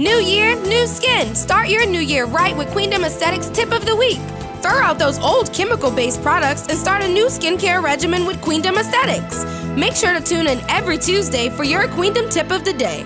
New year, new skin. Start your new year right with Queendom Aesthetics Tip of the Week. Throw out those old chemical based products and start a new skincare regimen with Queendom Aesthetics. Make sure to tune in every Tuesday for your Queendom Tip of the Day.